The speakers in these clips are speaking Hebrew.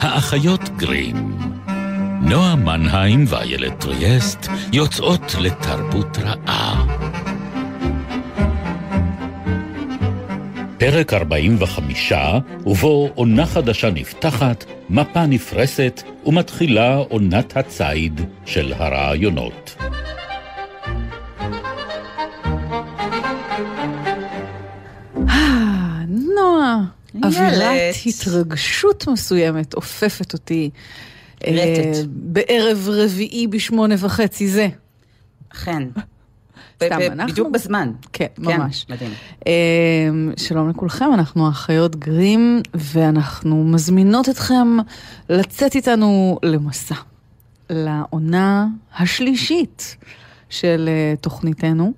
האחיות גרים נועה מנהיים ואיילת טריאסט יוצאות לתרבות רעה. פרק 45, ובו עונה חדשה נפתחת, מפה נפרסת, ומתחילה עונת הציד של הרעיונות. אה, נועה, אווירת התרגשות מסוימת אופפת אותי. אה, רטט. בערב רביעי בשמונה וחצי זה. אכן. סתם, אנחנו- בדיוק בזמן. כן, ממש. מדהים. אה, שלום לכולכם, אנחנו האחיות גרים, ואנחנו מזמינות אתכם לצאת איתנו למסע, לעונה השלישית של אה, תוכניתנו,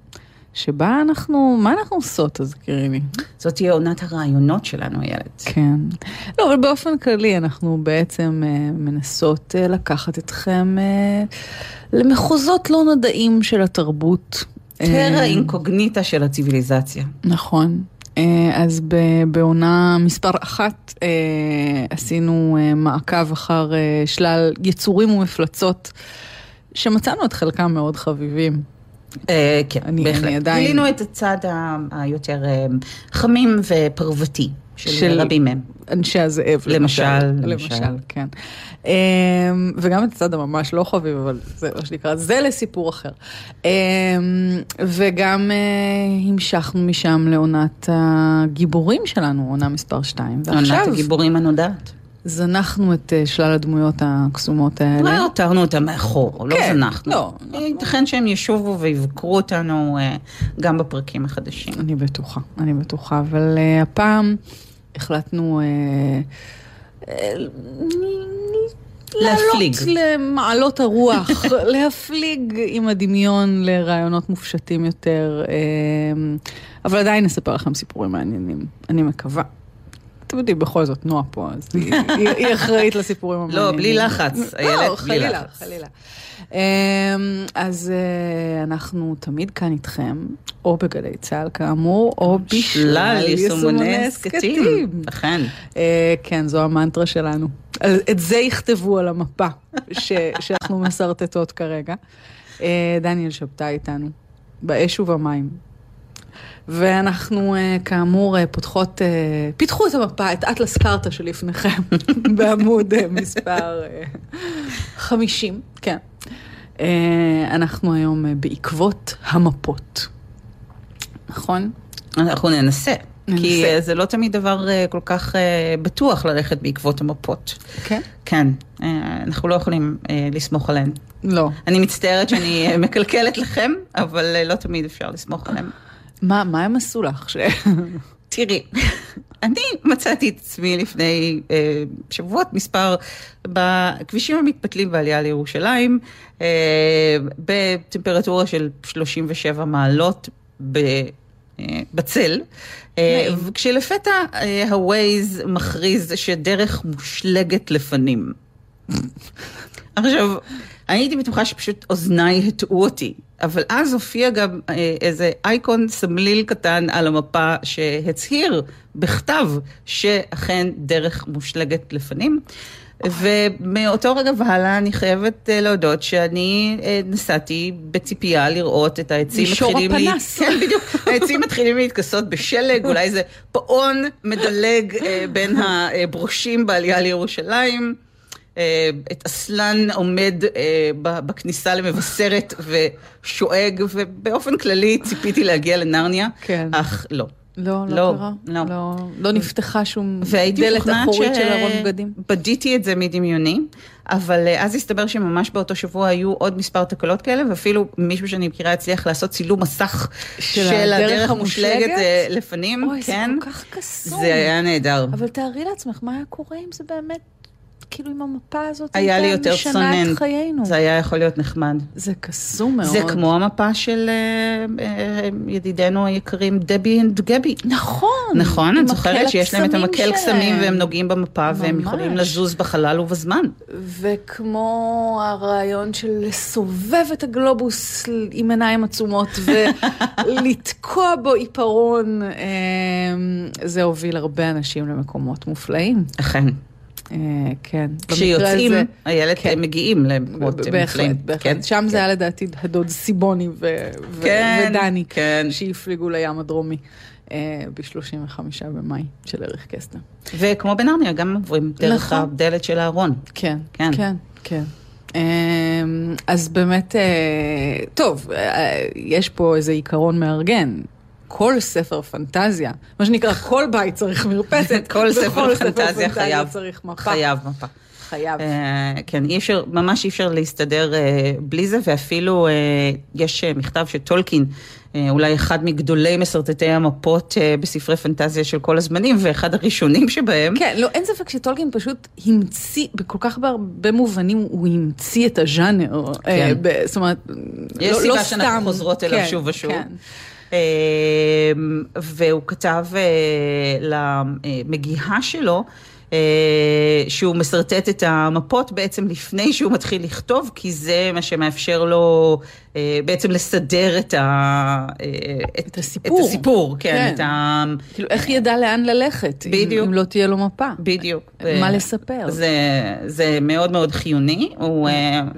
שבה אנחנו, מה אנחנו עושות, תזכירי לי? זאת תהיה עונת הרעיונות שלנו, איילת. כן. לא, אבל באופן כללי אנחנו בעצם אה, מנסות אה, לקחת אתכם אה, למחוזות לא נודעים של התרבות. טרה אה, אינקוגניטה של הציוויליזציה. נכון. אה, אז בעונה מספר אחת אה, עשינו אה, מעקב אחר אה, שלל יצורים ומפלצות שמצאנו את חלקם מאוד חביבים. אה, כן, בהחלט. עדיין- גילינו את הצד היותר אה, חמים ופרוותי של, של- רבים מהם. אנשי הזאב, למשל, למשל, כן. אמ, וגם את הצד הממש לא חביב, אבל זה מה שנקרא, זה לסיפור אחר. אמ, וגם אה, המשכנו משם לעונת הגיבורים שלנו, עונה מספר 2. עונת הגיבורים הנודעת. זנחנו את אה, שלל הדמויות הקסומות האלה. אולי הותרנו אותם מאחור, לא כן, זנחנו. לא, ייתכן שהם ישובו ויבקרו אותנו אה, גם בפרקים החדשים. אני בטוחה, אני בטוחה, אבל הפעם החלטנו להפליג. למעלות הרוח, להפליג עם הדמיון לרעיונות מופשטים יותר, אבל עדיין נספר לכם סיפורים מעניינים, אני מקווה. אתם יודעים, בכל זאת, נועה פה, אז היא, אחראית לסיפורים המעניינים. לא, בלי לחץ, איילת, לא, בלי חלילה, לחץ. חלילה. אמ, אז אה, אנחנו תמיד כאן איתכם, או בגלי צה"ל כאמור, או בשלל יישומוני הסכתים. אכן. אה, כן, זו המנטרה שלנו. את זה יכתבו על המפה שאנחנו משרטטות כרגע. אה, דניאל שבתאי איתנו, באש ובמים. ואנחנו אה, כאמור אה, פותחות, אה, פיתחו את המפה, את אטלס קרתא שלפניכם, בעמוד מספר אה, 50, כן. אנחנו היום בעקבות המפות, נכון? אנחנו ננסה. ננסה. כי זה לא תמיד דבר כל כך בטוח ללכת בעקבות המפות. כן. כן, אנחנו לא יכולים לסמוך עליהן. לא. אני מצטערת שאני מקלקלת לכם, אבל לא תמיד אפשר לסמוך עליהן. מה, מה הם עשו לך? ש... תראי, אני מצאתי את עצמי לפני אה, שבועות מספר בכבישים המתפתלים בעלייה לירושלים, אה, בטמפרטורה של 37 מעלות ב, אה, בצל, אה. וכשלפתע אה, הווייז מכריז שדרך מושלגת לפנים. עכשיו, הייתי בטוחה שפשוט אוזניי הטעו אותי, אבל אז הופיע גם אה, איזה אייקון סמליל קטן על המפה שהצהיר בכתב שאכן דרך מושלגת לפנים. ומאותו רגע והלאה אני חייבת אה, להודות שאני אה, נסעתי בציפייה לראות את העצים מישור מתחילים... הפנס. כן, בדיוק. העצים מתחילים להתכסות בשלג, אולי איזה פעון מדלג בין הברושים בעלייה לירושלים. אה, את אסלן עומד אה, בכניסה למבשרת ושואג, ובאופן כללי ציפיתי להגיע לנרניה, כן. אך לא. לא, לא, לא, קרה. לא. לא. לא נפתחה שום דלת אחורית של ארון בגדים. שבדיתי את זה מדמיוני, אבל אה, אז הסתבר שממש באותו שבוע היו עוד מספר תקלות כאלה, ואפילו מישהו שאני מכירה הצליח לעשות צילום מסך של של הדרך המושלגת לפנים, אוי, כן. זה כל כך קסום. זה היה נהדר. אבל תארי לעצמך, מה היה קורה אם זה באמת כאילו אם המפה הזאת היה לי יותר צונן. זה היה יכול להיות נחמד. זה קסום מאוד. זה כמו המפה של אה, אה, ידידינו היקרים דבי אנד גבי. נכון. נכון, עם את זוכרת שיש להם את המקל קסמים. והם נוגעים במפה והם ממש. יכולים לזוז בחלל ובזמן. וכמו הרעיון של לסובב את הגלובוס עם עיניים עצומות ולתקוע בו עיפרון, אה, זה הוביל הרבה אנשים למקומות מופלאים. אכן. אה, כן. כשיוצאים, הזה- הילד כן. מגיעים למקומות מופלאים. בהחלט, בהחלט. כן, שם זה כן. היה לדעתי הדוד סיבוני ו- כן, ודני, כן. שהפליגו לים הדרומי ב-35 במאי של אריך קסטנר. וכמו בנרניה, גם עוברים דרך נכון. הדלת של הארון. כן, כן. כן, כן. אמ, אז באמת, אה, טוב, אה, יש פה איזה עיקרון מארגן. כל ספר פנטזיה, מה שנקרא, כל בית צריך מרפסת. כל ספר פנטזיה חייב, צריך מפה. חייב מפה. חייב. אה, כן, אי אפשר, ממש אי אפשר להסתדר אה, בלי זה, ואפילו אה, יש אה, מכתב שטולקין, אה, אולי אחד מגדולי משרטטי המפות אה, בספרי פנטזיה של כל הזמנים, ואחד הראשונים שבהם. כן, לא, אין ספק שטולקין פשוט המציא, בכל כך בהרבה מובנים הוא המציא את הז'אנר. כן. אה, ב- זאת אומרת, יש לא, סיבה לא שאנחנו סתם. חוזרות אליו כן, שוב ושוב. כן. אה, והוא כתב אה, למגיהה שלו, אה, שהוא משרטט את המפות בעצם לפני שהוא מתחיל לכתוב, כי זה מה שמאפשר לו אה, בעצם לסדר את, ה, אה, את הסיפור. את הסיפור, כן, כן. את ה... כאילו, איך ידע לאן ללכת, אם- בדיוק. אם לא תהיה לו מפה? בדיוק. מה לספר? זה, זה מאוד מאוד חיוני, הוא,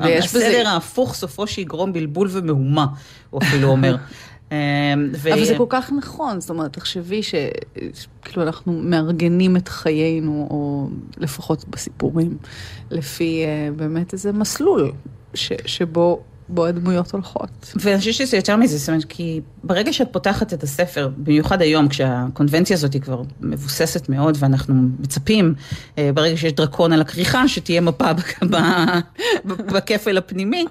ויש בזה- הסדר ההפוך סופו שיגרום בלבול ומהומה, הוא אפילו אומר. אה, ו- אבל זה כל כך נכון, זאת אומרת, תחשבי שכאילו אנחנו מארגנים את חיינו, או לפחות בסיפורים, לפי אה, באמת איזה מסלול ש, שבו בו הדמויות הולכות. ואני חושבת שזה יותר מזה, זאת אומרת, כי ברגע שאת פותחת את הספר, במיוחד היום, כשהקונבנציה הזאת היא כבר מבוססת מאוד, ואנחנו מצפים, אה, ברגע שיש דרקון על הכריכה, שתהיה מפה בכפל הפנימי.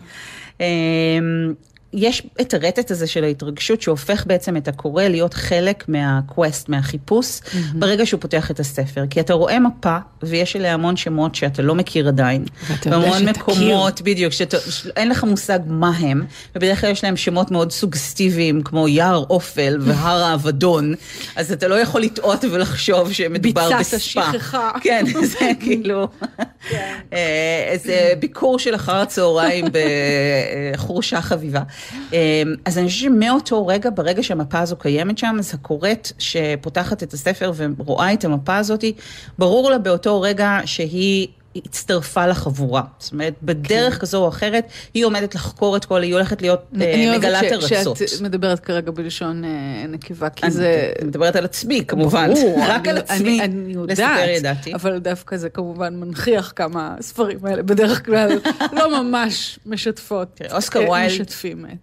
אה, יש את הרטט הזה של ההתרגשות שהופך בעצם את הקורא להיות חלק מהקווסט, מהחיפוש, ברגע שהוא פותח את הספר. כי אתה רואה מפה, ויש אליה המון שמות שאתה לא מכיר עדיין. ואתה יודע והמון שתכיר. מקומות, בדיוק, שאין לך מושג מה הם, ובדרך כלל יש להם שמות מאוד סוגסטיביים, כמו יער אופל והר האבדון, אז אתה לא יכול לטעות ולחשוב שמדובר ביצת בספה. השכחה. כן, זה כאילו, אה, איזה ביקור של אחר הצהריים בחורשה חביבה. אה, אז אני חושבת שמאותו רגע, ברגע שהמפה הזו קיימת שם, אז הקוראת שפותחת את הספר ורואה את המפה הזאת, ברור לה באותו רגע שהיא... הצטרפה לחבורה, זאת אומרת, בדרך כזו או אחרת, היא עומדת לחקור את כל, היא הולכת להיות אה, אני מגלת אוהבת ש- ארצות. שאת מדברת כרגע בלשון אה, נקבה, כי אני זה... מדברת על עצמי, כמובן, ברור, רק על אני- עצמי, אני, אני יודעת, ידעתי. אבל דווקא זה כמובן מנכיח כמה הספרים האלה בדרך כלל לא ממש משתפות. אוסקר אה, ויילד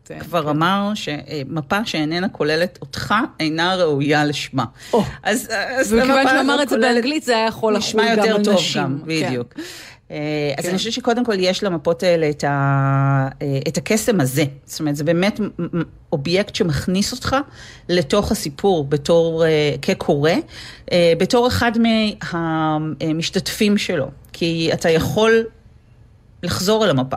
את... כבר אמר שמפה שאיננה כוללת אותך אינה ראויה לשמה. או. אז אז וכיוון המפה שהוא אמר הזאת את זה באנגלית, זה היה יכול לחול נשמע גם יותר על טוב נשים. גם, כן. בדיוק. אה, אז כן. אני חושבת שקודם כל יש למפות האלה את, ה, אה, את הקסם הזה. זאת אומרת, זה באמת אובייקט שמכניס אותך לתוך הסיפור בתור, אה, כקורא, בתור אחד מהמשתתפים שלו. כי אתה יכול לחזור אל המפה.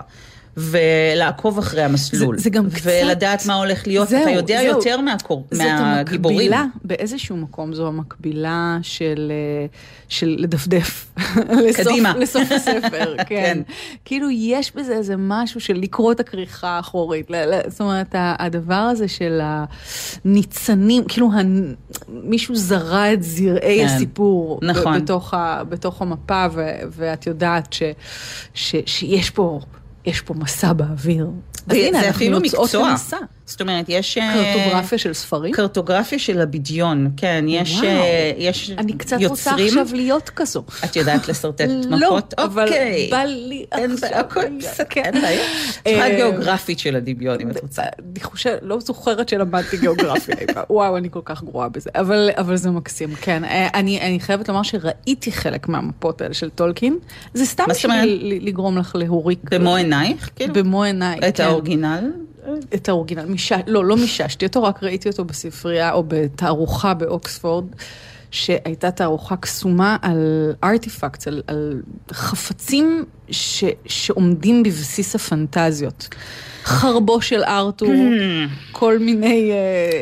ולעקוב אחרי המסלול. זה- זה גם קצת- ולדעת מה הולך להיות. זהו, אתה יודע זהו. יותר מהקור... זאת מהגיבורים. המקבילה, באיזשהו מקום זו המקבילה של, אה, של לדפדף. לסוף- קדימה. לסוף הספר, כן. כן. כאילו יש בזה איזה משהו של לקרוא את הכריכה האחורית. זאת אומרת, הדבר הזה של הניצנים, כאילו הנ- מישהו זרע את זרעי כן. הסיפור. נכון. בתוך, ה, בתוך המפה, ו, ואת יודעת ש, ש, שיש פה... יש פה מסע באוויר. אז הנה, אנחנו יוצאות. למסע. זאת אומרת, יש... אה, קרטוגרפיה של ספרים? קרטוגרפיה של הבדיון, כן, יש, וואו. אה, יש אני קצת רוצה יוצרים. עכשיו להיות כזו. את יודעת לשרטט לא, מפות? אבל אוקיי. בא לי עכשיו. הכל להיות, בסדר, כן. אין בעיה. אה, צריכה גיאוגרפית של הדמיון, אם את רוצה. אני חושבת, לא זוכרת שלמדתי גיאוגרפיה. וואו, אני כל כך גרועה בזה. אבל, אבל זה מקסים, כן. אה, אני, אני חייבת לומר שראיתי חלק מהמפות האלה של טולקין. זה סתם בשביל לגרום לך להוריק. במו עינייך, כאילו? במו עיניי, את כן. האורגינל? את האורגינל. מיש... לא, לא מיששתי אותו, רק ראיתי אותו בספרייה או בתערוכה באוקספורד, שהייתה תערוכה קסומה על ארטיפקט, על, על חפצים ש, שעומדים בבסיס הפנטזיות. חרבו של ארתור, כל מיני אה,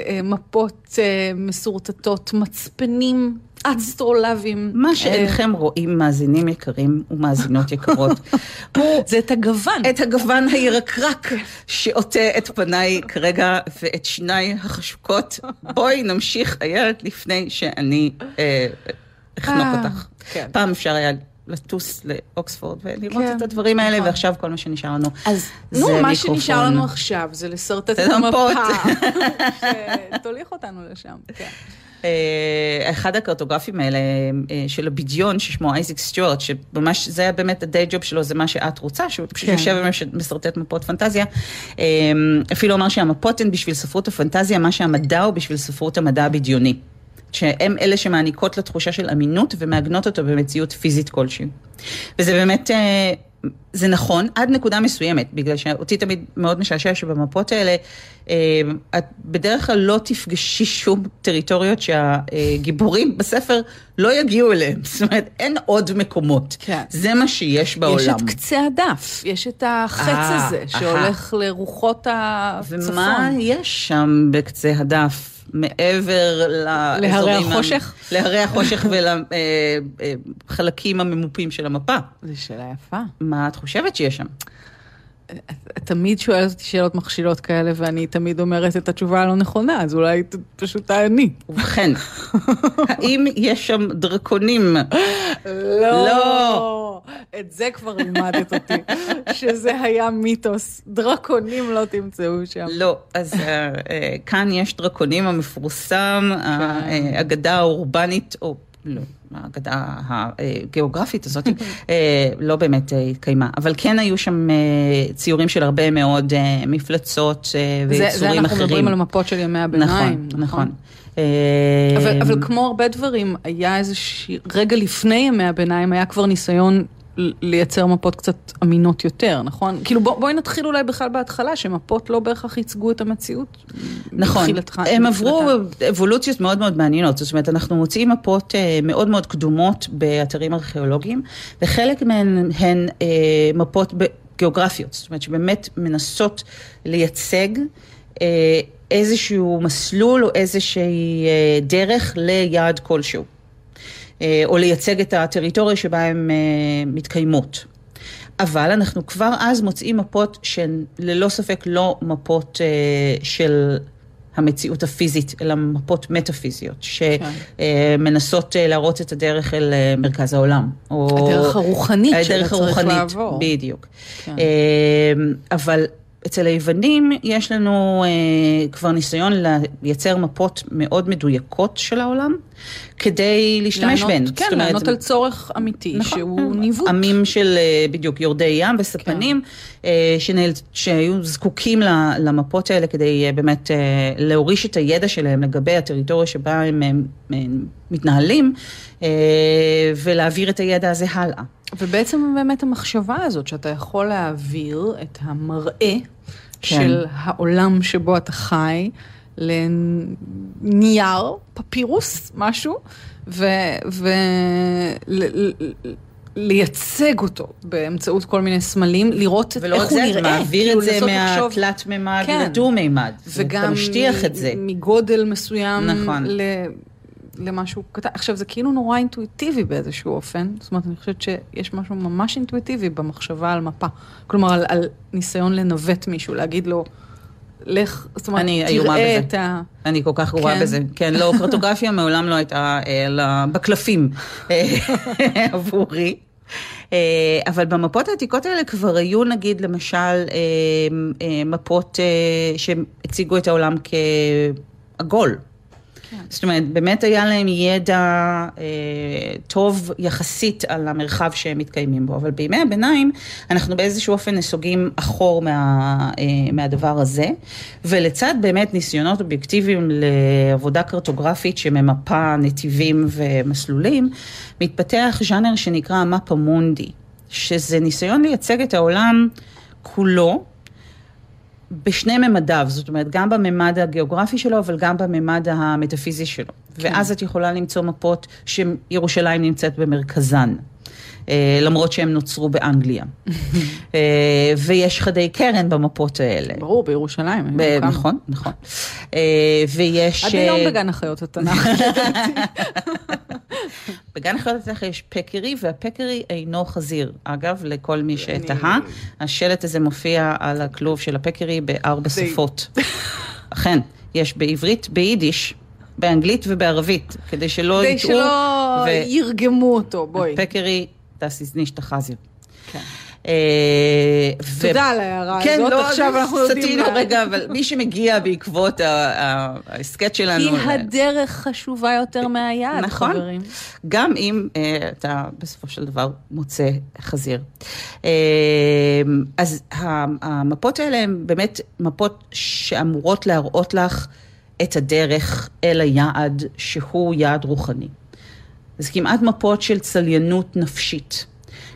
אה, מפות אה, מסורטטות, מצפנים, אסטרולבים. מה שאינכם רואים, מאזינים יקרים ומאזינות יקרות, הוא זה את הגוון. את הגוון הירקרק שעוטה את פניי כרגע ואת שיניי החשוקות. בואי נמשיך, איילת, לפני שאני אה, אחנוק אה, אותך. כן. פעם אפשר היה לטוס לאוקספורד ולראות כן, את הדברים האלה, נכון. ועכשיו כל מה שנשאר לנו אז זה נו, מה מיקרופון. שנשאר לנו עכשיו זה לשרטט את. המפה שתוליך אותנו לשם. כן. אה, אחד הקרטוגרפים האלה אה, של הבדיון, ששמו אייזיק סטיוארט, שממש, זה היה באמת הדיי ג'וב שלו, זה מה שאת רוצה, שהוא פשוט כן. יושב ומשרטט מפות פנטזיה. אה, אפילו אמר שהמפות הן בשביל ספרות הפנטזיה, מה שהמדע הוא בשביל ספרות המדע הבדיוני. שהן אלה שמעניקות לתחושה של אמינות ומעגנות אותו במציאות פיזית כלשהי. וזה באמת, זה נכון עד נקודה מסוימת, בגלל שאותי תמיד מאוד משעשע שבמפות האלה, אה, את בדרך כלל לא תפגשי שום טריטוריות שהגיבורים בספר לא יגיעו אליהם. זאת אומרת, אין עוד מקומות. כן. זה מה שיש בעולם. יש את קצה הדף, יש את החץ אה, הזה שהולך לרוחות הצפון. ומה יש שם בקצה הדף? מעבר לאזורים... החושך? להרי החושך ולחלקים הממופים של המפה. זו שאלה יפה. מה את חושבת שיש שם? את תמיד שואלת אותי שאלות מכשילות כאלה, ואני תמיד אומרת את התשובה הלא נכונה, אז אולי פשוט תעני. ובכן, האם יש שם דרקונים? לא. את זה כבר לימדת אותי, שזה היה מיתוס. דרקונים לא תמצאו שם. לא. אז אה, אה, כאן יש דרקונים המפורסם, האגדה האורבנית, או לא, האגדה הגיאוגרפית הזאת, אה, לא באמת אה, התקיימה. אבל כן היו שם אה, ציורים של הרבה מאוד אה, מפלצות אה, ויצורים זה אנחנו אחרים. מדברים על מפות של ימי הביניים. נכון, נכון. אה, אבל, אבל כמו הרבה דברים, היה איזה רגע לפני ימי הביניים, היה כבר ניסיון לייצר מפות קצת אמינות יותר, נכון? כאילו בוא, בואי נתחיל אולי בכלל בהתחלה, שמפות לא בהכרח ייצגו את המציאות. נכון, בתחילתך- הם עברו. אבולוציות מאוד מאוד מעניינות, זאת אומרת, אנחנו מוצאים מפות אה, מאוד מאוד קדומות באתרים ארכיאולוגיים, וחלק מהן הן אה, מפות גיאוגרפיות, זאת אומרת, שבאמת מנסות לייצג אה, איזשהו מסלול או איזושהי דרך ליעד כלשהו, או לייצג את הטריטוריה שבה הן אה, מתקיימות. אבל אנחנו כבר אז מוצאים מפות שהן ללא ספק לא מפות אה, של המציאות הפיזית, אלא מפות מטאפיזיות, שמנסות אה, להראות את הדרך אל אה, מרכז העולם. או הדרך הרוחנית שאתה הדרך צריך הרוחנית, לעבור. בדיוק. כן. אה, אבל אצל היוונים יש לנו אה, כבר ניסיון לייצר מפות מאוד מדויקות של העולם, כדי להשתמש לענות- בהן. כן, אומרת, לענות על צורך אמיתי, נכון. שהוא ניווט. עמים של אה, בדיוק יורדי ים וספנים, אה, שנאל... שהיו זקוקים למפות האלה כדי אה, באמת אה, להוריש את הידע שלהם לגבי הטריטוריה שבה הם, הם, הם מתנהלים, אה, ולהעביר את הידע הזה הלאה. ובעצם באמת המחשבה הזאת, שאתה יכול להעביר את המראה כן. של העולם שבו אתה חי לנייר, פפירוס, משהו, ולייצג אותו באמצעות כל מיני סמלים, לראות את- ולא איך רק הוא זה, נראה. אתה מעביר כאילו את זה מהתלת מימד כן. לדו-מימד. וגם אתה משטיח את זה. מגודל מסוים נכון. ל... למשהו קטן. עכשיו, זה כאילו נורא אינטואיטיבי באיזשהו אופן. זאת אומרת, אני חושבת שיש משהו ממש אינטואיטיבי במחשבה על מפה. כלומר, על, על ניסיון לנווט מישהו, להגיד לו, לך, זאת אומרת, אני תראה בזה. את ה... אני כל כך גרועה כן. בזה. כן, לא, קרטוגרפיה מעולם לא הייתה אה, ל- בקלפים אה, עבורי. אה, אבל במפות העתיקות האלה כבר היו נגיד למשל אה, אה, מפות אה, שהציגו את העולם כעגול. זאת אומרת, באמת היה להם ידע אה, טוב יחסית על המרחב שהם מתקיימים בו, אבל בימי הביניים אנחנו באיזשהו אופן נסוגים אחור מה, אה, מהדבר הזה, ולצד באמת ניסיונות אובייקטיביים לעבודה קרטוגרפית שממפה נתיבים ומסלולים, מתפתח ז'אנר שנקרא המפה מונדי, שזה ניסיון לייצג את העולם כולו. בשני ממדיו, זאת אומרת, גם בממד הגיאוגרפי שלו, אבל גם בממד המטאפיזי שלו. ואז את יכולה למצוא מפות שירושלים נמצאת במרכזן. אה, למרות שהם נוצרו באנגליה. אה, ויש חדי קרן במפות האלה. ברור, בירושלים. נכון, נכון. אה, ויש... עד היום בגן החיות התנ"ך. בגן החיות התנ"ך יש פקרי, והפקרי אינו חזיר. אגב, לכל מי שתהה, השלט הזה מופיע על הכלוב של הפקרי בארבע. שפות. אכן, יש בעברית, ביידיש, באנגלית ובערבית, כדי שלא כדי יטעו. שלא ו- ירגמו אותו, בואי. פקרי, ist nicht החזיר. כן. אה, תודה על ההערה כן, הזאת, לא, עכשיו אנחנו יודעים סטינו. רגע, אבל מי שמגיע בעקבות ההסכת שלנו... כי ל- הדרך חשובה יותר מהיעד, נכון. חברים. גם אם אה, אתה בסופו של דבר מוצא חזיר. אה, אז המפות האלה הן באמת מפות שאמורות להראות לך את הדרך אל היעד שהוא יעד רוחני. זה כמעט מפות של צליינות נפשית.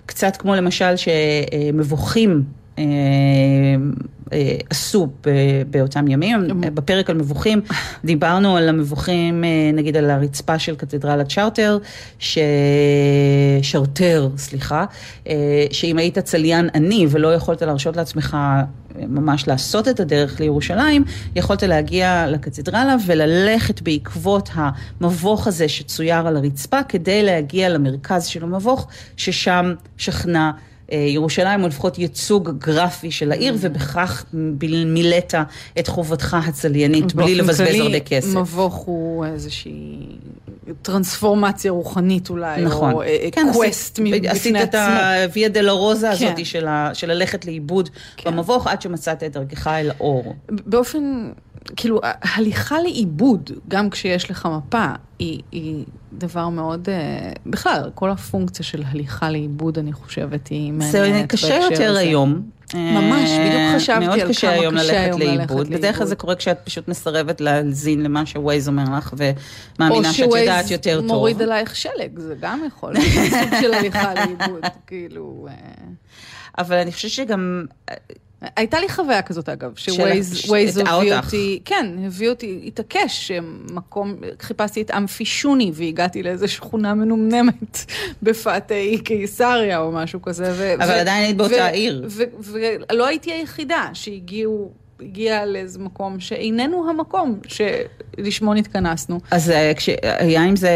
קצת כמו למשל שמבוכים עשו ב- באותם ימים. בפרק על מבוכים דיברנו על המבוכים, אה, נגיד על הרצפה של קתדרלת צ'רטר, ש... שרטר, סליחה, אה, שאם היית צליין עני ולא יכולת להרשות לעצמך ממש לעשות את הדרך לירושלים, יכולת להגיע לקתדרלה וללכת בעקבות המבוך הזה שצויר על הרצפה, כדי להגיע למרכז של המבוך, ששם שכנה אה, ירושלים, או לפחות ייצוג גרפי של העיר, ובכך מילאת את חובתך הצליינית, בלי לבזבז הרבה כסף. מבוך הוא איזושהי טרנספורמציה רוחנית אולי, נכון. או אה, כן, קווסט עשית- בפני עשית את עצמו. הוויה דלרוזה כן. הזאת של ה- של ללכת לאיבוד כן. במבוך, עד שמצאת את דרכך אל האור. באופן, כאילו, הליכה לאיבוד, גם כשיש לך מפה, היא, היא דבר מאוד, אה, בכלל, כל הפונקציה של הליכה לאיבוד, אני חושבת, היא מעניינת זה קשה בהקשר יותר הזה. היום. ממש, אה, בדיוק חשבתי מאוד על קשה כמה היום קשה ללכת היום ללכת לאיבוד. בדרך כלל. זה קורה כשאת פשוט מסרבת להאזין למה שווייז אומר לך, ומאמינה או שאת יודעת יותר שווייז טוב. מוריד עלייך שלג, זה גם יכול להיות סוג של הליכה לאיבוד, כאילו... אה, אבל אני חושבת שגם, הייתה לי חוויה כזאת אגב, שווייז הביא. אותי, כן, הביא אותי, התעקש שמקום, חיפשתי את אמפי שוני והגעתי לאיזו שכונה מנומנמת בפאתי קיסריה או משהו כזה. ו- אבל ו- עדיין היית באותה עיר. ולא הייתי היחידה שהגיעו, הגיעה לאיזה מקום שאיננו המקום שלשמו נתכנסנו. אז אה, כשהיה עם זה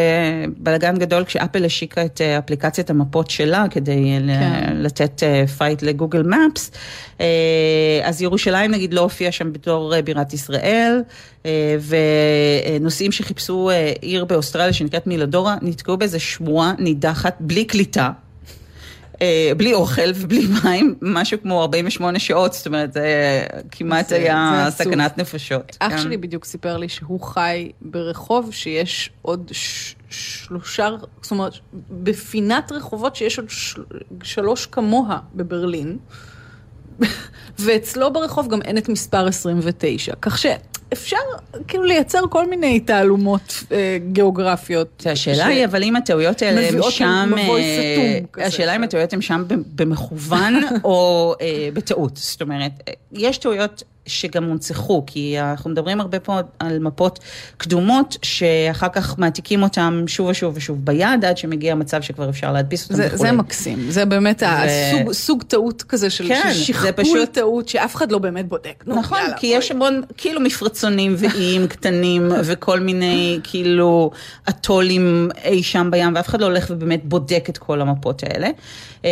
בלאגן גדול כשאפל השיקה את אה, אפליקציית המפות שלה כדי ל- כן. לתת fight ל Google Maps, אה, אז ירושלים נגיד לא הופיעה שם בתור אה, בירת ישראל, אה, ונוסעים שחיפשו אה, עיר באוסטרליה שנקראת מילדורה, נתקעו באיזה שמורה נידחת בלי קליטה. אה, בלי אוכל ובלי מים, משהו כמו 48 שעות, זאת אומרת, זה כמעט זה- היה זה. סכנת נפשות. אח כן. שלי בדיוק סיפר לי שהוא חי ברחוב שיש עוד ש- שלושה, זאת אומרת, בפינת רחובות שיש עוד של, שלוש כמוה בברלין, ואצלו ברחוב גם אין את מספר 29, כך שאפשר כאילו לייצר כל מיני תעלומות אה, גיאוגרפיות. השאלה ש- היא, אבל אם הטעויות האלה הן שם, מבוי אה, סתום כזה. השאלה אם הטעויות הן שם במכוון או אה, בטעות. זאת אומרת, אה, יש טעויות שגם הונצחו, כי אנחנו מדברים הרבה פה על מפות קדומות, שאחר כך מעתיקים אותן שוב ושוב ושוב ביד, עד שמגיע מצב שכבר אפשר להדפיס אותן וכולי. זה מקסים, זה באמת ו- הסוג סוג טעות כזה של כן, שכפול פשוט- טעות שאף אחד לא באמת בודק. נו, נכון, יאללה, כי בואי. יש המון כאילו מפרצונים ואיים קטנים וכל מיני כאילו אטולים אי שם בים, ואף אחד לא הולך ובאמת בודק את כל המפות האלה. אה,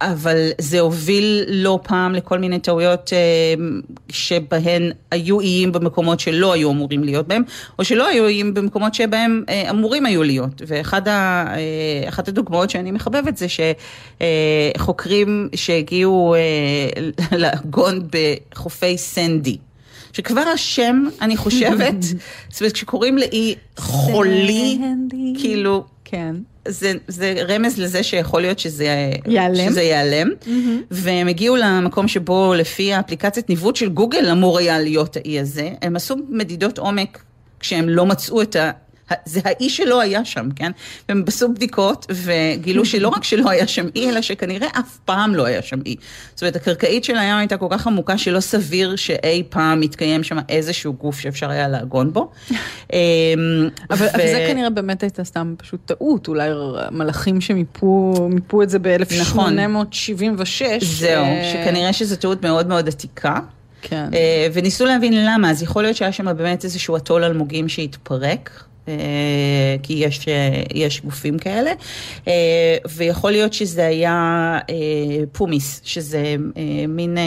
אבל זה הוביל לא פעם לכל מיני טעויות אה, שבהן היו איים במקומות שלא היו אמורים להיות בהם, או שלא היו איים במקומות שבהם אה, אמורים היו להיות. ואחת אה, הדוגמאות שאני מחבבת זה שחוקרים שהגיעו אה, לגון בחופי סנדי. שכבר השם, אני חושבת, זאת אומרת, כשקוראים לאי חולי. כאילו, כן. זה, זה רמז לזה שיכול להיות שזה ייעלם. שזה ייעלם. והם הגיעו למקום שבו לפי האפליקציית ניווט של גוגל אמור היה להיות האי הזה. הם עשו מדידות עומק כשהם לא מצאו את ה... זה האי שלא היה שם, כן? והם עשו בדיקות וגילו שלא רק שלא היה שם אי, אלא שכנראה אף פעם לא היה שם אי. זאת אומרת, הקרקעית של הים הייתה כל כך עמוקה שלא סביר שאי פעם מתקיים שם איזשהו גוף שאפשר היה לעגון בו. אמ, אבל, ו- אבל זה כנראה באמת הייתה סתם פשוט טעות, אולי מלאכים שמיפו את זה ב-1876. זהו, אה, שכנראה שזו טעות מאוד מאוד עתיקה. כן. אה, וניסו להבין למה, אז יכול להיות שהיה שם באמת איזשהו אטול אלמוגים שהתפרק. אה, כי יש, אה, יש גופים כאלה, אה, ויכול להיות שזה היה פומיס, שזה מין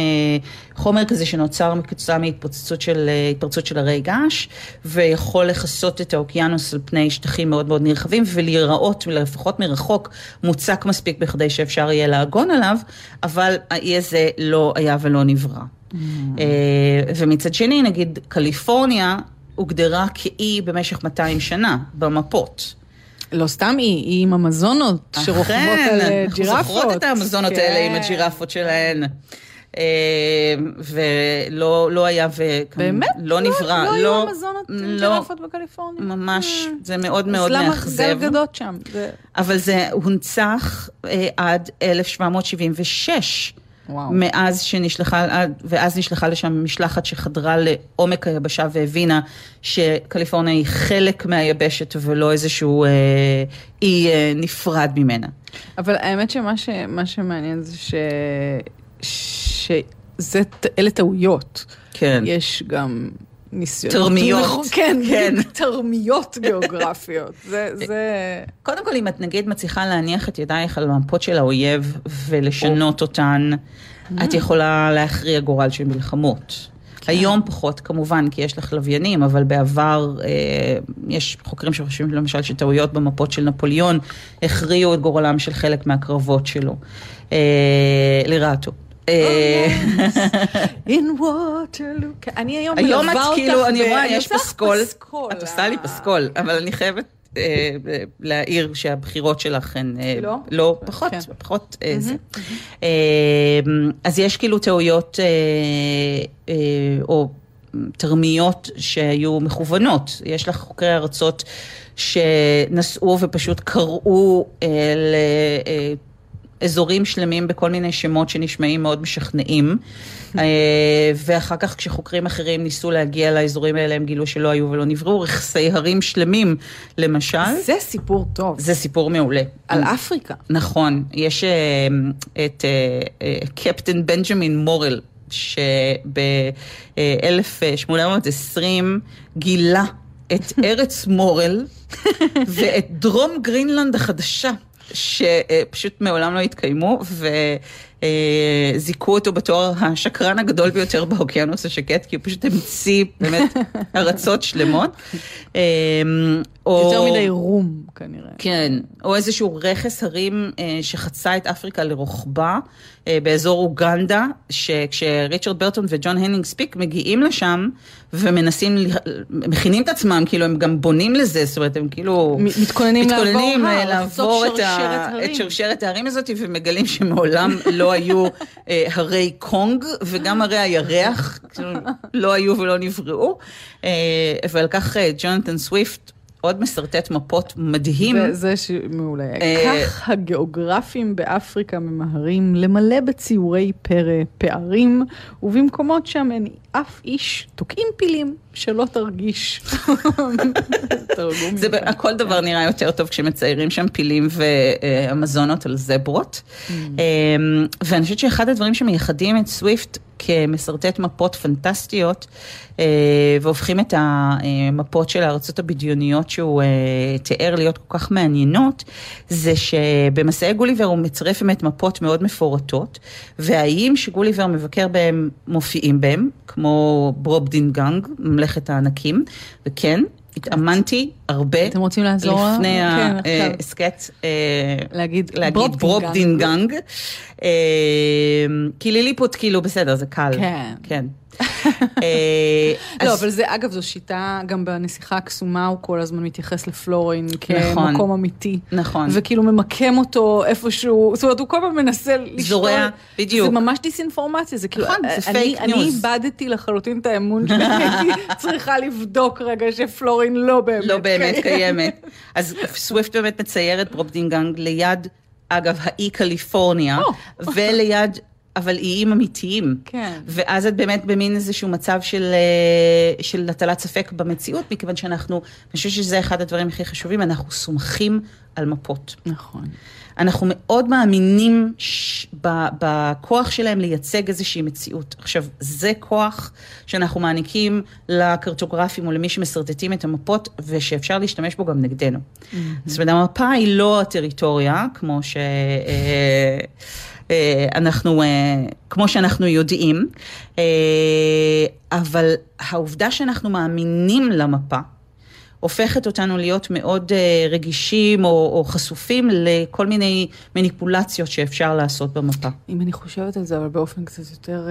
חומר כזה שנוצר כתוצאה מהתפוצצות של, התפרצות של הרי געש, ויכול לכסות את האוקיינוס על פני שטחים מאוד מאוד נרחבים, ולהיראות, לפחות מרחוק, מוצק מספיק בכדי שאפשר יהיה לעגון עליו, אבל האי הזה לא היה ולא נברא. אה, ומצד שני, נגיד קליפורניה הוגדרה כאי במשך 200 שנה במפות. לא סתם אי, אי עם המזונות שרוכבות על אה, אנחנו ג'ירפות. זוכרות את המזונות כן. האלה עם הג'ירפות שלהן. אה, ולא לא היה ו... באמת? לא נברא. לא היו המזונות עם לא, ג'ירפות בקליפורניה? ממש, אה. זה מאוד מאוד אז מאכזב. למה גלגדות שם? זה- אבל זה הונצח עד 1776. וואו. מאז שנשלחה, ואז נשלחה לשם משלחת שחדרה לעומק היבשה והבינה שקליפורניה היא חלק מהיבשת ולא איזשהו אה, אי אה, נפרד ממנה. אבל האמת שמה ש, שמעניין זה ש... שזה, אלה טעויות. כן. יש גם ניסיונות. תרמיות. נכון, כן, כן. תרמיות גיאוגרפיות. זה, זה... קודם כל, אם את נגיד מצליחה להניח את ידייך על המפות של האויב ולשנות אותן, את יכולה להכריע גורל של מלחמות. היום פחות כמובן, כי יש לך לוויינים, אבל בעבר אה, יש חוקרים שחושבים למשל שטעויות במפות של נפוליאון הכריעו את גורלם של חלק מהקרבות שלו, אה, לרעתו. אה, In Waterloo. אני היום היום מלווה את אותך. כאילו, אני רואה, יש פסקול. את עושה לי אה. פסקול, אבל אני חייבת אה, להעיר שהבחירות שלך הן לא? לא, פחות, כן. פחות זה. אז יש כאילו טעויות או תרמיות שהיו מכוונות. יש לך חוקרי ארצות שנסעו ופשוט קראו ל... אזורים שלמים בכל מיני שמות שנשמעים מאוד משכנעים. אה, ואחר כך כשחוקרים אחרים ניסו להגיע לאזורים האלה, הם גילו שלא היו ולא נבראו, רכסי הרים שלמים, למשל. זה סיפור טוב. זה סיפור מעולה. על אפריקה. נכון, יש אה, את אה, קפטן בנג'מין מורל, שב-1820 גילה את ארץ מורל ואת דרום גרינלנד החדשה. שפשוט מעולם לא התקיימו, וזיכו אותו בתואר השקרן הגדול ביותר באוקיינוס השקט, כי הוא פשוט המציא באמת ארצות שלמות. אה, או- יותר מדי רום, כנראה. כן, או איזשהו רכס הרים אה, שחצה את אפריקה לרוחבה אה, באזור אוגנדה, שכשריצ'רד ברטון וג'ון הנינג ספיק מגיעים לשם ומנסים, מכינים את עצמם, כאילו הם גם בונים לזה, זאת אומרת הם כאילו... מתכוננים לעבור מתכוננים, אה, לעבור לחצות את, ה... שרשרת הרים. את שרשרת ההרים הזאת ומגלים שמעולם לא היו אה, הרי קונג וגם הרי הירח כאילו, לא היו ולא נבראו. אה, ועל כך אה, ג'ונתן סוויפט עוד משרטט מפות מדהים. וזה ש... מעולה. אה, כך הגיאוגרפים באפריקה ממהרים למלא בציורי פרא פערים, ובמקומות שם אין אף איש תוקעים פילים, שלא תרגיש. זה, יפה. כל דבר נראה יותר טוב כשמציירים שם פילים ואמזונות על זברות. אמ, ואני חושבת שאחד הדברים שמייחדים את סוויפט כמשרטט מפות פנטסטיות, אה, והופכים את המפות של הארצות הבדיוניות שהוא אה, תיאר להיות כל כך מעניינות, זה שבמסעי גוליבר הוא מצרף באמת מפות מאוד מפורטות, והאיים שגוליבר מבקר בהם מופיעים בהם, כמו ברובדינגנג, ממלכת הענקים, וכן, התאמנתי הרבה אתם רוצים לעזור? לפני כן, עכשיו. ההסכת. אה, להגיד ברובדינגנג. אה, כי ליליפוט כאילו בסדר, זה קל. כן. אה, לא, אבל זה, אגב, זו שיטה, גם בנסיכה הקסומה הוא כל הזמן מתייחס לפלורין נכון. כמקום אמיתי. נכון. וכאילו ממקם אותו איפשהו, זאת אומרת, הוא כל הזמן מנסה לשתול. זורע, בדיוק. זה ממש דיסאינפורמציה, זה כאילו, נכון, אני-. איבדתי לחלוטין את האמון שלי, הייתי צריכה לבדוק רגע שפלורין לא באמת לא באמת קיימת. אז סוויפט באמת מציירת ברובדינגנג ליד, אגב, האי קליפורניה. וליד, אבל איים אמיתיים. כן. ואז את באמת במין איזשהו מצב של, אה, של הטלת ספק במציאות, מכיוון שאנחנו, אני חושבת שזה אחד הדברים הכי חשובים, אנחנו סומכים על מפות. נכון. אנחנו מאוד מאמינים ש... ב... בכוח שלהם לייצג איזושהי מציאות. עכשיו, זה כוח שאנחנו מעניקים לקרטוגרפים או למי שמסרטטים את המפות, ושאפשר להשתמש בו גם נגדנו. זאת אומרת, המפה היא לא הטריטוריה, כמו ש... אה, אנחנו, אה, כמו שאנחנו יודעים, אה, אבל העובדה שאנחנו מאמינים למפה, הופכת אותנו להיות מאוד רגישים או, או חשופים לכל מיני מניפולציות שאפשר לעשות במפה. אם אני חושבת על זה, אבל באופן קצת יותר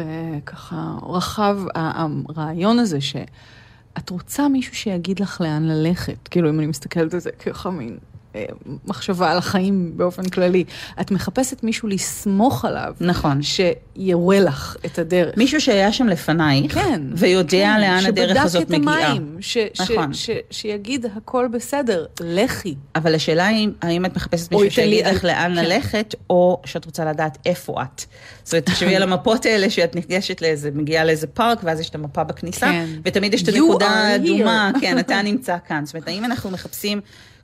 ככה רחב, הרעיון הזה שאת רוצה מישהו שיגיד לך לאן ללכת, כאילו אם אני מסתכלת על זה ככה מין מחשבה על החיים באופן כללי, את מחפשת מישהו לסמוך עליו, נכון. שיורה לך את הדרך. מישהו שהיה שם לפנייך, כן. ויודע כן, לאן הדרך הזאת שבדק את מגיעה. המים, ש, נכון. ש, ש, שיגיד הכל בסדר, לכי. אבל השאלה היא, האם את מחפשת מישהו שיגיד לך לאן כן. ללכת, או שאת רוצה לדעת איפה את. זאת אומרת, תחשבי על המפות האלה שאת ניגשת לאיזה, מגיעה לאיזה פארק, ואז יש את המפה בכניסה, כן. ותמיד יש את הנקודה האדומה. כן, אתה נמצא כאן. זאת אומרת, האם אנחנו מחפשים...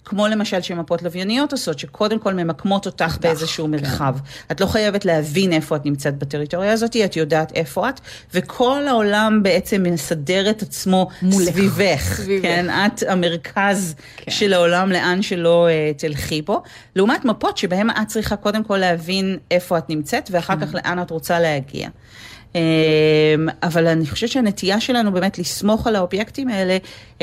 כמו למשל שמפות לווייניות עושות, שקודם כל ממקמות אותך באיזשהו כן. מרחב. את לא חייבת להבין איפה את נמצאת בטריטוריה הזאת, את יודעת איפה את, וכל העולם בעצם מסדר את עצמו מולך. סביבך. סביבך. כן, את המרכז כן. של העולם לאן שלא uh, תלכי בו, לעומת מפות שבהן את צריכה קודם כל להבין איפה את נמצאת, ואחר כן. כך לאן את רוצה להגיע. Um, אבל אני חושבת שהנטייה שלנו באמת לסמוך על האובייקטים האלה, uh,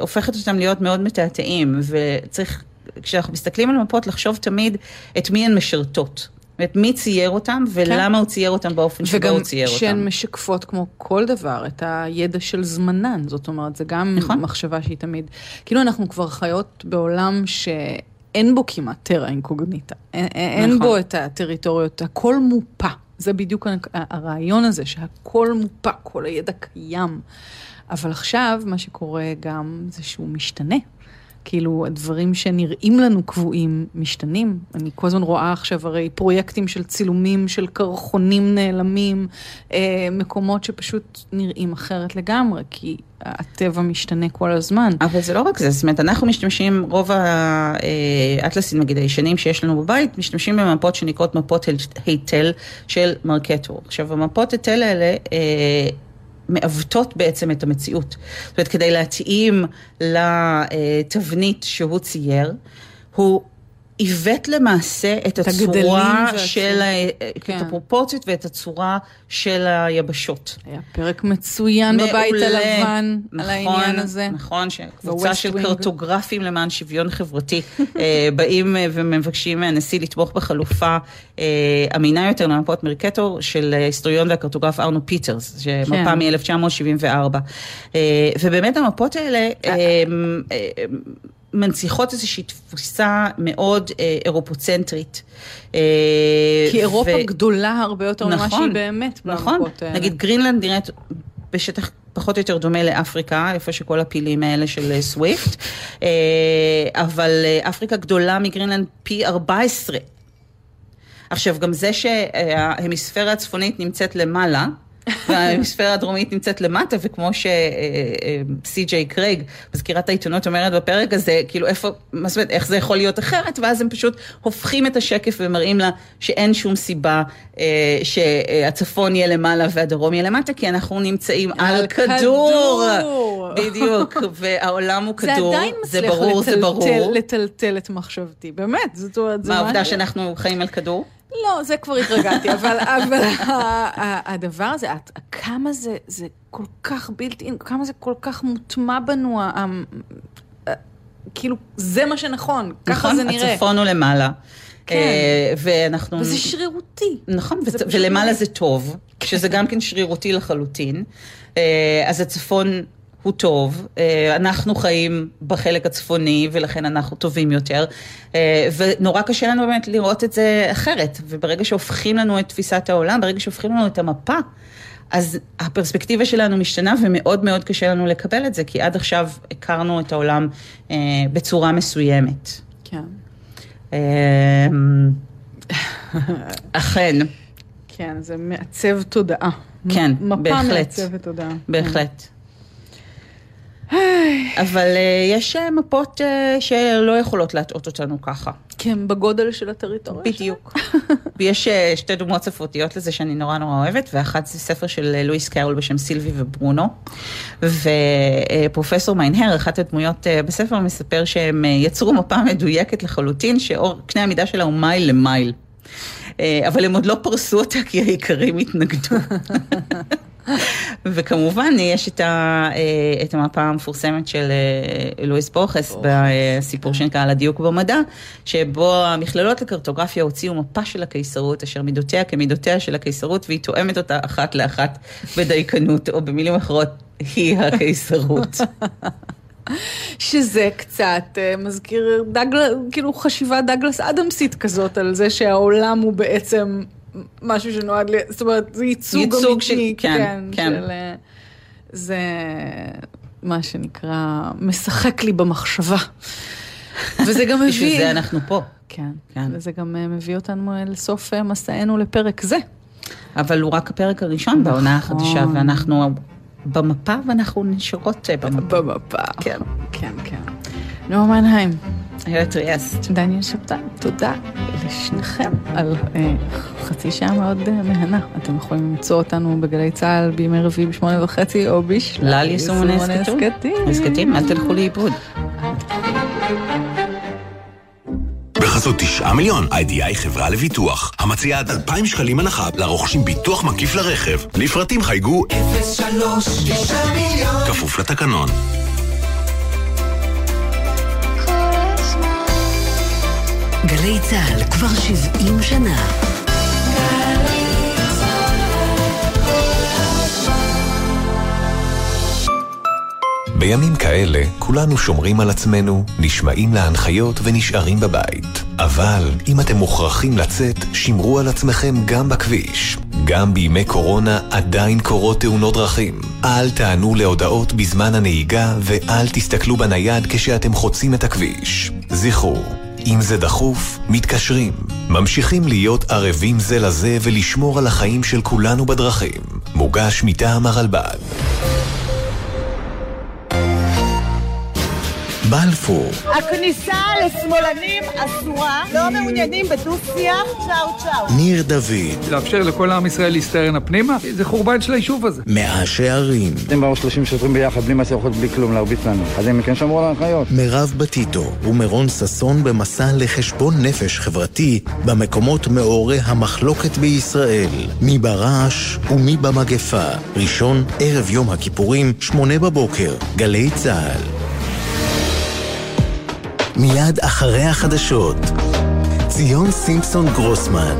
הופכת אותם להיות מאוד מתעתעים, וצריך, כשאנחנו מסתכלים על מפות, לחשוב תמיד את מי הן משרתות. אומרת, מי צייר אותם, ולמה הוא צייר אותם באופן שבו וגם הוא צייר אותם. שהן משקפות כמו כל דבר את הידע של זמנן, זאת אומרת, זה גם נכון. מחשבה שהיא תמיד, כאילו אנחנו כבר חיות בעולם שאין בו כמעט טרה אינקוגניטה, אין, אין נכון. בו את הטריטוריות, הכל מופה, זה בדיוק הרעיון הזה, שהכל מופה, כל הידע קיים. אבל עכשיו מה שקורה גם זה שהוא משתנה. כאילו, הדברים שנראים לנו קבועים משתנים. אני כל הזמן רואה עכשיו הרי פרויקטים של צילומים של קרחונים נעלמים, אה, מקומות שפשוט נראים אחרת לגמרי, כי הטבע משתנה כל הזמן. אבל זה לא רק זה, זאת אומרת, אנחנו משתמשים, רוב האטלסים, נגיד, הישנים שיש לנו בבית, משתמשים במפות שנקראות מפות היטל של מרקטור. עכשיו, המפות היטל האלה, אה, מעוותות בעצם את המציאות. זאת אומרת, כדי להתאים לתבנית שהוא צייר, הוא עיוות למעשה את הצורה. של, ה- כן. את הפרופורציות ואת הצורה של היבשות. היה פרק מצוין בבית מעולה. הלבן על נכון, העניין הזה. נכון, שקבוצה של Wing. קרטוגרפים למען שוויון חברתי אה, באים אה, ומבקשים מהנשיא לתמוך בחלופה אה, אמינה יותר למפות מרקטור של ההיסטוריון והקרטוגרף ארנו פיטרס, שמפה כן. מ-1974. אה, ובאמת המפות האלה מנציחות איזושהי תפיסה מאוד אה, אירופוצנטרית. אה, כי אירופה ו- גדולה הרבה יותר ממה שהיא באמת נכון, האלה. נגיד גרינלנד נראית בשטח פחות או יותר דומה לאפריקה, איפה שכל הפילים האלה של אה, סוויפט, אה, אבל אה, אפריקה גדולה מגרינלנד פי 14. עכשיו, גם זה שההמיספירה הצפונית נמצאת למעלה, וההמיספירה הדרומית נמצאת למטה, וכמו שסי.ג'יי קרייג, מזכירת העיתונות אומרת בפרק הזה, כאילו איפה, מה זאת אומרת, איך זה יכול להיות אחרת, ואז הם פשוט הופכים את השקף ומראים לה שאין שום סיבה אה, שהצפון יהיה למעלה והדרום יהיה למטה, כי אנחנו נמצאים על כדור. כדור. בדיוק, והעולם הוא זה כדור, עדיין זה מצליח ברור, זה לטלטל, ברור. לטלטל את מחשבתי, באמת, זאת אומרת, זה מה העובדה משהו- שאנחנו חיים על כדור? לא, זה כבר התרגלתי, אבל, אבל הדבר הזה, את- כמה זה, זה כל כך בלתי, כמה זה כל כך מוטמע בנו, כאילו, זה מה שנכון, ככה נכון? זה נראה. הצפון הוא למעלה. כן. אה, ואנחנו... וזה שרירותי. נכון, זה פשוט ולמעלה מדהים. זה טוב. שזה גם כן שרירותי לחלוטין. אה, אז הצפון הוא טוב, אה, אנחנו חיים בחלק הצפוני ולכן אנחנו טובים יותר, אה, ונורא קשה לנו באמת לראות את זה אחרת, וברגע שהופכים לנו את תפיסת העולם, ברגע שהופכים לנו את המפה, אז הפרספקטיבה שלנו משתנה ומאוד מאוד קשה לנו לקבל את זה, כי עד עכשיו הכרנו את העולם בצורה מסוימת. כן. אכן. כן, זה מעצב תודעה. כן, מפה בהחלט. מפה מעצבת תודעה. בהחלט. אבל uh, יש uh, מפות uh, שלא יכולות להטעות אותנו ככה. כן, בגודל של הטריטוריה. בדיוק. ויש שתי דוגמאות ספרותיות לזה שאני נורא נורא אוהבת, ואחת זה ספר של לואיס קארול בשם סילבי וברונו. ופרופסור מיינהר, אחת הדמויות בספר, מספר שהם יצרו מפה מדויקת לחלוטין, שאור קנה המידה שלה הוא מייל למייל. אבל הם עוד לא פרסו אותה כי האיכרים התנגדו. וכמובן יש את, ה, אה, את המפה המפורסמת של אה, לואיס בורכס בסיפור שנקרא על הדיוק במדע, שבו המכללות לקרטוגרפיה הוציאו מפה של הקיסרות, אשר מידותיה כמידותיה של הקיסרות, והיא תואמת אותה אחת לאחת בדייקנות, או במילים אחרות, היא הקיסרות. שזה קצת uh, מזכיר דגל, כאילו חשיבה דגלס אדמסית כזאת, על זה שהעולם הוא בעצם משהו שנועד, ל... זאת אומרת, זה ייצוג, ייצוג אמיתי, של, כן, כן, כן. של... אה, זה מה שנקרא, משחק לי במחשבה. וזה גם מביא... בשביל זה אנחנו פה. כן, כן. וזה גם אה, מביא אותנו לסוף מסענו לפרק זה. אבל הוא רק הפרק הראשון נכון. בעונה החדשה, ואנחנו במפה ואנחנו נשארות במפה. במפה. כן. כן, כן. נועה מנהיים. איילת ריאסט. דניאל שבתאי, תודה לשניכם על אה, חצי שעה מאוד אה, מהנה. אתם יכולים למצוא אותנו בגלי צה"ל בימי רביעי בשמונה וחצי, או בשלל יישומוני הסכתים. הסכתים, אל תלכו לאיבוד. בחסות תשעה מיליון, איי-די-איי חברה לביטוח. המציעה עד אלפיים שקלים הנחה לרוכשים ביטוח מקיף לרכב. לפרטים חייגו 03 9 מיליון. כפוף לתקנון. גלי צה"ל כבר 70 שנה. בימים כאלה כולנו שומרים על עצמנו, נשמעים להנחיות ונשארים בבית. אבל אם אתם מוכרחים לצאת, שמרו על עצמכם גם בכביש. גם בימי קורונה עדיין קורות תאונות דרכים. אל תענו להודעות בזמן הנהיגה ואל תסתכלו בנייד כשאתם חוצים את הכביש. זכרו, אם זה דחוף, מתקשרים. ממשיכים להיות ערבים זה לזה ולשמור על החיים של כולנו בדרכים. מוגש מטעם הרלב"ד. בלפור. הכניסה לשמאלנים אסורה, לא מעוניינים בדו-שיח, צ'או צ'או. ניר דוד. לאפשר לכל עם ישראל להסתערן הפנימה, זה חורבן של היישוב הזה. מאה שערים. אתם באו 30 שוטרים ביחד, בלי מסכות, בלי כלום, להרביץ לנו. אז הם כן שמרו על ההנחיות. מירב בטיטו ומרון ששון במסע לחשבון נפש חברתי במקומות מעוררי המחלוקת בישראל. מי ברעש ומי במגפה. ראשון, ערב יום הכיפורים, שמונה בבוקר. גלי צה"ל. מיד אחרי החדשות, ציון סימפסון גרוסמן